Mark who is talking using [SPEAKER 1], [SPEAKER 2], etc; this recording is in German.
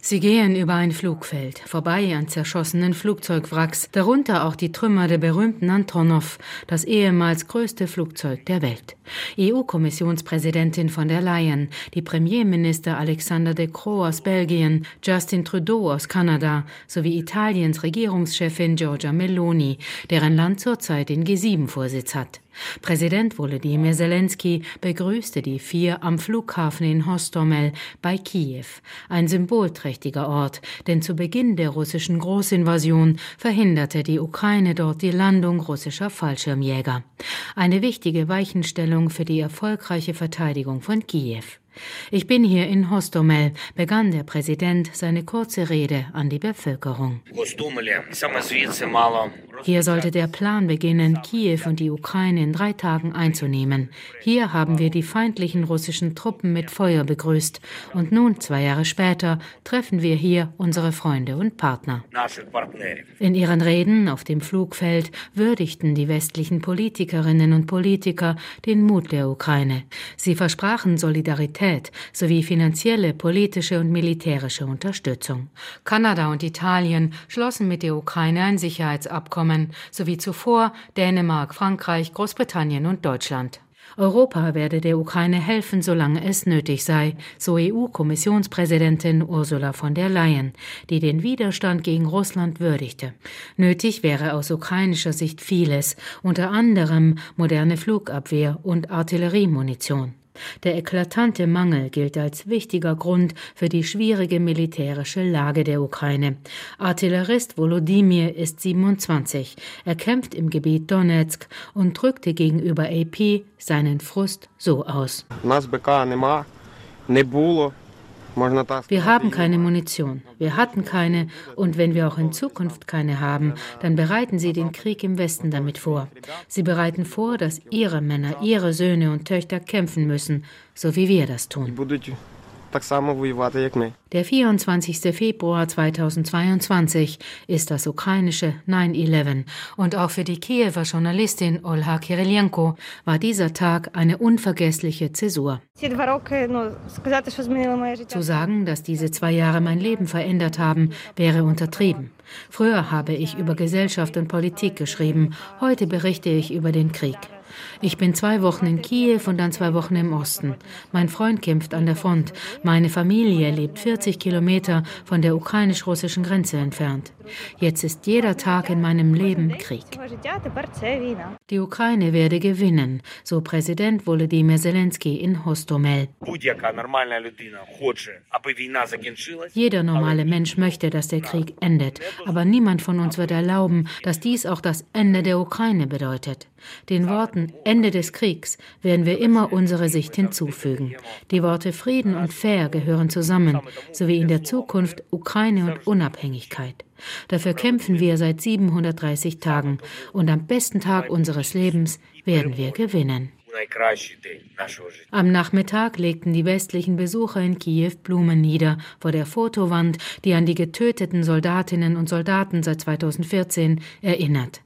[SPEAKER 1] Sie gehen über ein Flugfeld, vorbei an zerschossenen Flugzeugwracks, darunter auch die Trümmer der berühmten Antonov, das ehemals größte Flugzeug der Welt. EU-Kommissionspräsidentin von der Leyen, die Premierminister Alexander de Croo aus Belgien, Justin Trudeau aus Kanada sowie Italiens Regierungschefin Giorgia Meloni, deren Land zurzeit den G7-Vorsitz hat. Präsident Volodymyr Zelensky begrüßte die vier am Flughafen in Hostomel bei Kiew, ein symbolträchtiger Ort, denn zu Beginn der russischen Großinvasion verhinderte die Ukraine dort die Landung russischer Fallschirmjäger. Eine wichtige Weichenstellung für die erfolgreiche Verteidigung von Kiew. Ich bin hier in Hostomel, begann der Präsident seine kurze Rede an die Bevölkerung. Hier sollte der Plan beginnen, Kiew und die Ukraine in drei Tagen einzunehmen. Hier haben wir die feindlichen russischen Truppen mit Feuer begrüßt. Und nun, zwei Jahre später, treffen wir hier unsere Freunde und Partner. In ihren Reden auf dem Flugfeld würdigten die westlichen Politikerinnen und Politiker den Mut der Ukraine. Sie versprachen Solidarität Stabilität sowie finanzielle, politische und militärische Unterstützung. Kanada und Italien schlossen mit der Ukraine ein Sicherheitsabkommen, sowie zuvor Dänemark, Frankreich, Großbritannien und Deutschland. Europa werde der Ukraine helfen, solange es nötig sei, so EU-Kommissionspräsidentin Ursula von der Leyen, die den Widerstand gegen Russland würdigte. Nötig wäre aus ukrainischer Sicht vieles, unter anderem moderne Flugabwehr und Artilleriemunition. Der eklatante Mangel gilt als wichtiger Grund für die schwierige militärische Lage der Ukraine. Artillerist Volodymyr ist 27. Er kämpft im Gebiet Donetsk und drückte gegenüber AP seinen Frust so aus. Wir haben keine Munition. Wir hatten keine. Und wenn wir auch in Zukunft keine haben, dann bereiten sie den Krieg im Westen damit vor. Sie bereiten vor, dass ihre Männer, ihre Söhne und Töchter kämpfen müssen, so wie wir das tun der 24. Februar 2022 ist das ukrainische 9-11 und auch für die Kiewer Journalistin Olha Kirilenko war dieser Tag eine unvergessliche Zäsur. Zu sagen, dass diese zwei Jahre mein Leben verändert haben, wäre untertrieben. Früher habe ich über Gesellschaft und Politik geschrieben, heute berichte ich über den Krieg. Ich bin zwei Wochen in Kiew und dann zwei Wochen im Osten. Mein Freund kämpft an der Front. Meine Familie lebt 40 Kilometer von der ukrainisch-russischen Grenze entfernt. Jetzt ist jeder Tag in meinem Leben Krieg. Die Ukraine werde gewinnen, so Präsident Volodymyr Zelensky in Hostomel. Jeder normale Mensch möchte, dass der Krieg endet, aber niemand von uns wird erlauben, dass dies auch das Ende der Ukraine bedeutet. Den Worten Ende des Kriegs werden wir immer unsere Sicht hinzufügen. Die Worte Frieden und Fair gehören zusammen, sowie in der Zukunft Ukraine und Unabhängigkeit. Dafür kämpfen wir seit 730 Tagen und am besten Tag unseres Lebens werden wir gewinnen. Am Nachmittag legten die westlichen Besucher in Kiew Blumen nieder vor der Fotowand, die an die getöteten Soldatinnen und Soldaten seit 2014 erinnert.